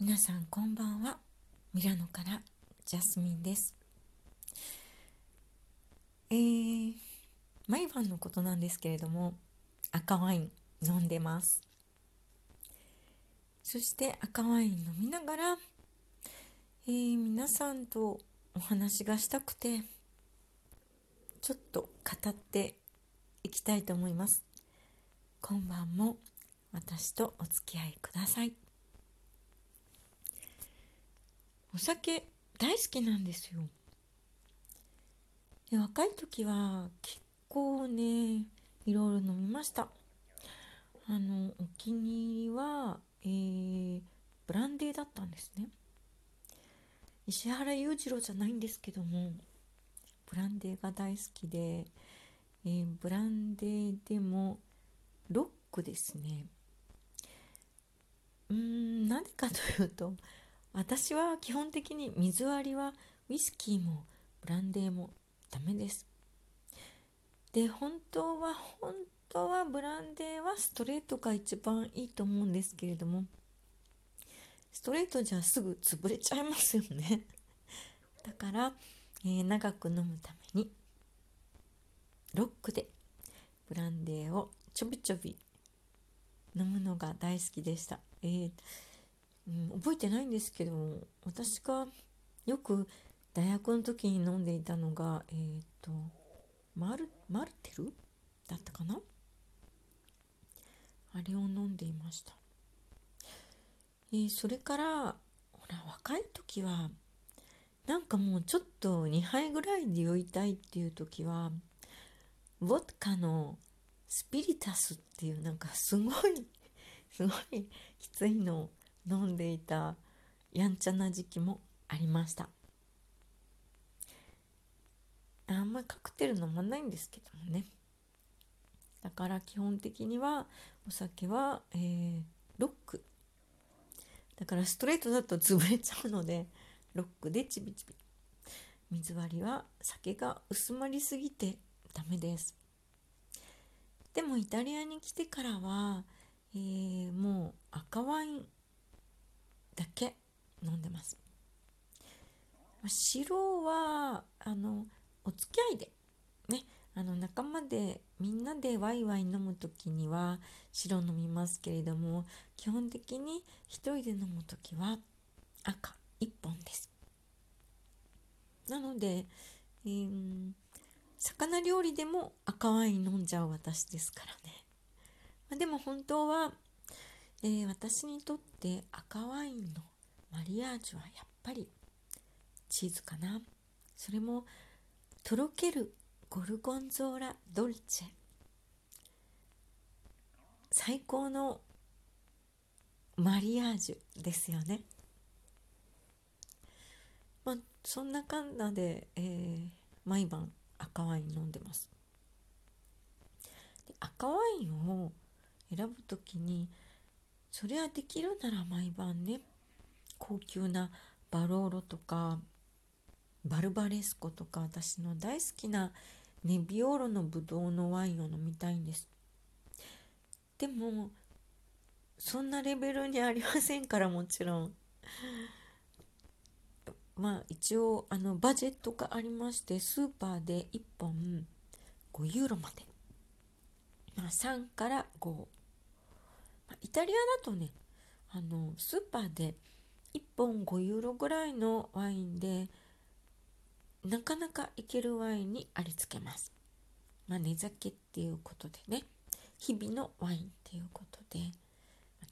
皆さんこんばんは。ミラノからジャスミンです。えー、毎晩のことなんですけれども赤ワイン飲んでます。そして赤ワイン飲みながら、えー、皆さんとお話がしたくてちょっと語っていきたいと思います。今晩も私とお付き合いください。お酒大好きなんですよ。で若い時は結構ねいろいろ飲みました。あのお気に入りは、えー、ブランデーだったんですね。石原裕次郎じゃないんですけどもブランデーが大好きで、えー、ブランデーでもロックですね。うん何かというと私は基本的に水割りはウイスキーもブランデーもダメです。で本当は本当はブランデーはストレートが一番いいと思うんですけれどもストレートじゃすぐ潰れちゃいますよね だから、えー、長く飲むためにロックでブランデーをちょびちょび飲むのが大好きでした。えーうん、覚えてないんですけど私がよく大学の時に飲んでいたのがえっ、ー、とマルマルテル？だったかな？あれを飲んでいました、えー、それからほら若い時はなんかもうちょっと2杯ぐらいで酔いたいっていう時はウォッカのスピリタスっていうなんかすごいすごいきついのを飲んでいたやんちゃな時期もありました。あんまカクテル飲まないんですけどもね。だから基本的にはお酒は、えー、ロック。だからストレートだと潰れちゃうのでロックでちびちび。水割りは酒が薄まりすぎてダメです。でもイタリアに来てからは、えー、もう赤ワインだけ飲んでます。白はあのお付き合いでねあの仲間でみんなでワイワイ飲む時には白飲みますけれども基本的に一人で飲む時は赤1本です。なので、えー、魚料理でも赤ワイン飲んじゃう私ですからね、まあ、でも本当はえー、私にとって赤ワインのマリアージュはやっぱりチーズかな。それもとろけるゴルゴンゾーラドルチェ。最高のマリアージュですよね。まあそんなかんなで、えー、毎晩赤ワイン飲んでます。赤ワインを選ぶ時にそれはできるなら毎晩ね高級なバローロとかバルバレスコとか私の大好きなネビオーロのブドウのワインを飲みたいんです。でもそんなレベルにありませんからもちろん。まあ一応あのバジェットがありましてスーパーで1本5ユーロまで、まあ、3から5イタリアだとねあのスーパーで1本5ユーロぐらいのワインでなかなかいけるワインにありつけます。まあ、寝酒っていうことでね。日々のワインっていうことで。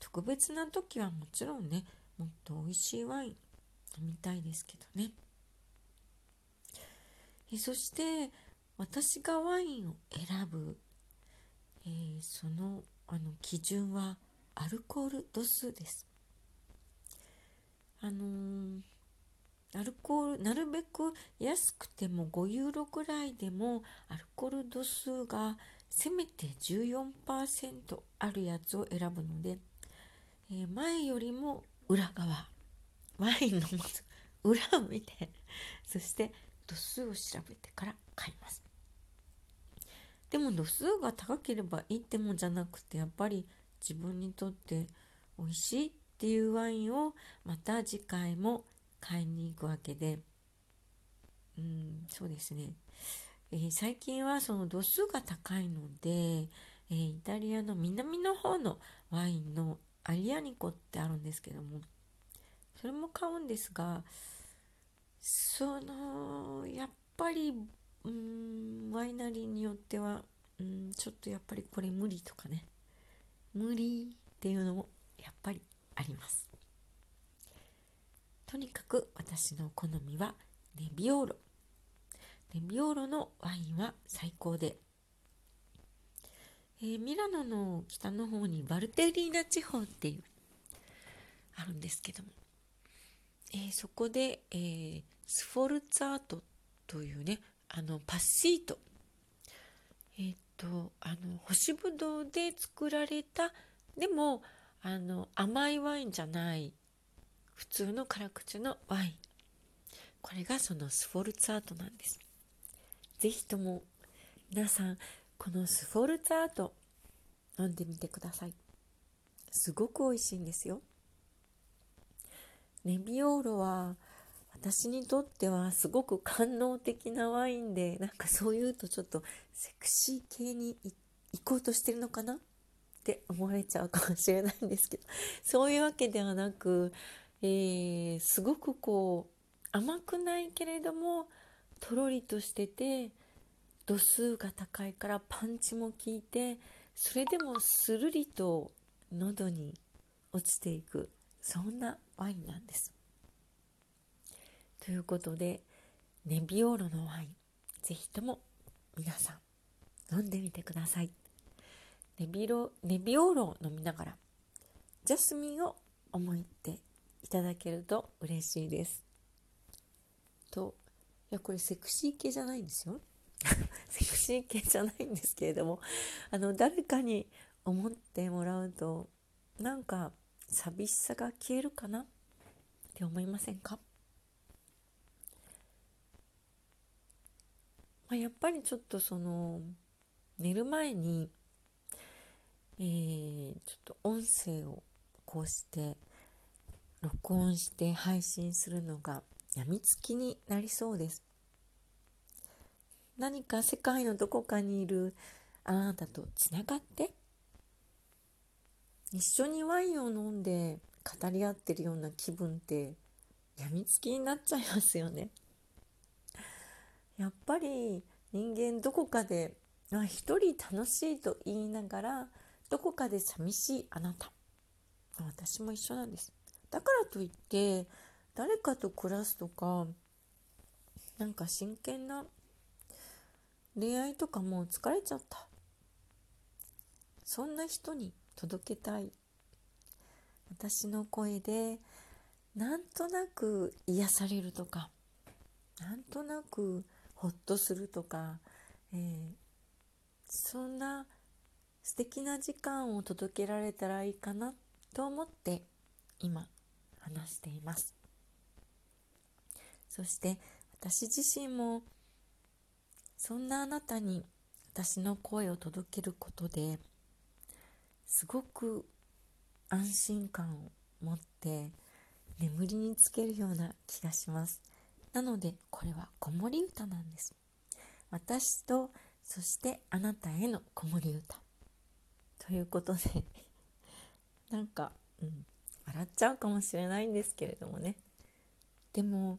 特別な時はもちろんねもっと美味しいワイン飲みたいですけどね。えそして私がワインを選ぶ、えー、そのあの基準はアルコール度数です。あのー、アルコールなるべく安くても5ユーロぐらいでもアルコール度数がせめて14%あるやつを選ぶので、えー、前よりも裏側ワインの持つ 裏を見てそして度数を調べてから買います。でも度数が高ければいいってもんじゃなくてやっぱり自分にとって美味しいっていうワインをまた次回も買いに行くわけで。うんそうですね、えー、最近はその度数が高いので、えー、イタリアの南の方のワインのアリアニコってあるんですけどもそれも買うんですがそのやっぱりうんワイナリーによってはうんちょっとやっぱりこれ無理とかね。無理っていうのもやっぱりあります。とにかく私の好みはネビオーロ。ネビオーロのワインは最高で、えー、ミラノの北の方にバルテリーナ地方っていうあるんですけども、えー、そこで、えー、スフォルツァートというねあのパッシート、とあの干しぶどうで作られたでもあの甘いワインじゃない普通の辛口のワイン。これがそのスフォルツァートなんです。是非とも皆さんこのスフォルツァート飲んでみてください。すごく美味しいんですよ。ネビオーロは私にとってはすごく官能的なワインでなんかそういうとちょっとセクシー系に行こうとしてるのかなって思われちゃうかもしれないんですけどそういうわけではなく、えー、すごくこう甘くないけれどもとろりとしてて度数が高いからパンチも効いてそれでもスルリと喉に落ちていくそんなワインなんです。ということでネビオーロのワインぜひとも皆さん飲んでみてください。ネビロネビオーロを飲みながらジャスミンを思いっていただけると嬉しいです。といやこれセクシー系じゃないんですよ。セクシー系じゃないんですけれどもあの誰かに思ってもらうとなんか寂しさが消えるかなって思いませんか、まあ、やっぱりちょっとその寝る前にえー、ちょっと音声をこうして録音して配信するのがやみつきになりそうです。何か世界のどこかにいるあなたとつながって一緒にワインを飲んで語り合ってるような気分ってやみつきになっちゃいますよね。やっぱり人間どこかで一人楽しいと言いながらどこかで寂しいあなた。私も一緒なんです。だからといって誰かと暮らすとかなんか真剣な恋愛とかもう疲れちゃった。そんな人に届けたい。私の声でなんとなく癒されるとかなんとなくほっとするとか、えー、そんな素敵な時間を届けられたらいいかなと思って今話しています。そして私自身もそんなあなたに私の声を届けることですごく安心感を持って眠りにつけるような気がします。なのでこれは子守歌なんです。私とそしてあなたへの子守歌。ということで なんか、うん、笑っちゃうかもしれないんですけれどもね。でも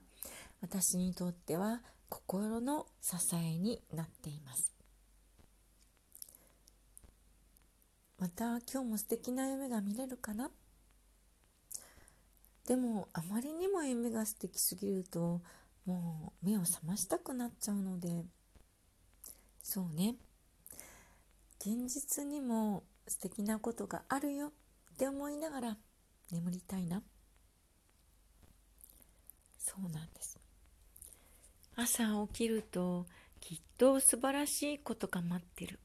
私にとっては心の支えになっています。また今日も素敵な夢が見れるかな？でもあまりにも夢が素敵すぎるともう目を覚ましたくなっちゃうので。そうね。現実にも素敵なことがあるよ。って思いながら眠りたいな。そうなんです。朝起きるときっと素晴らしいことが待ってる。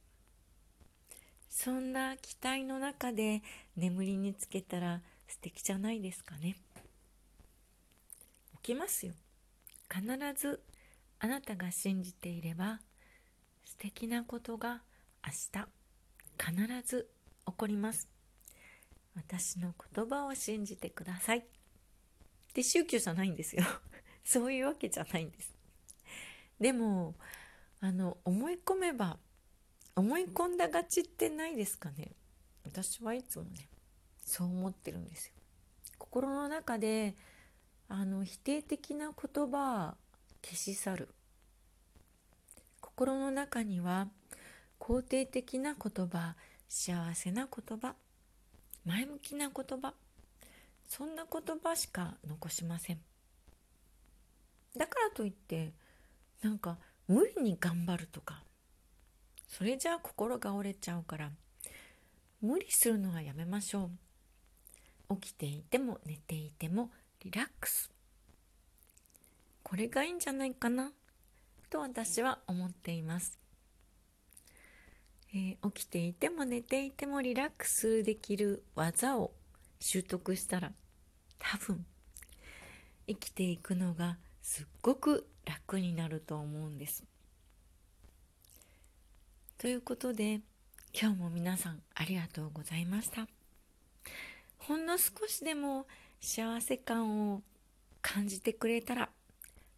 そんな期待の中で眠りにつけたら素敵じゃないですかね。きますよ。必ずあなたが信じていれば素敵なことが明日必ず起こります。私の言葉を信じてください。で宗教じゃないんですよ。そういうわけじゃないんです。でもあの思い込めば思い込んだがちってないですかね。私はいつもねそう思ってるんですよ。心の中であの否定的な言葉消し去る。心の中には肯定的な言葉幸せな言葉前向きな言葉そんな言葉しか残しません。だからといってなんか無理に頑張るとかそれじゃあ心が折れちゃうから無理するのはやめましょう。起きていても寝ていてもリラックスこれがいいんじゃないかな？と私は思っています、えー、起きていても寝ていてもリラックスできる技を習得したら多分生きていくのがすっごく楽になると思うんです。ということで今日も皆さんありがとうございました。ほんの少しでも幸せ感を感じてくれたら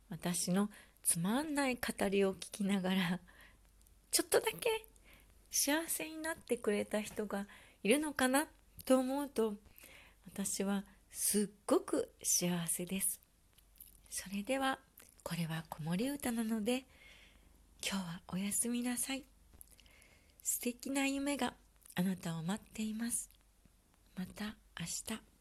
私のつまんない語りを聞きながらちょっとだけ幸せになってくれた人がいるのかなと思うと私はすっごく幸せです。それではこれは子守歌なので今日はおやすみなさい。素敵な夢があなたを待っています。また明日。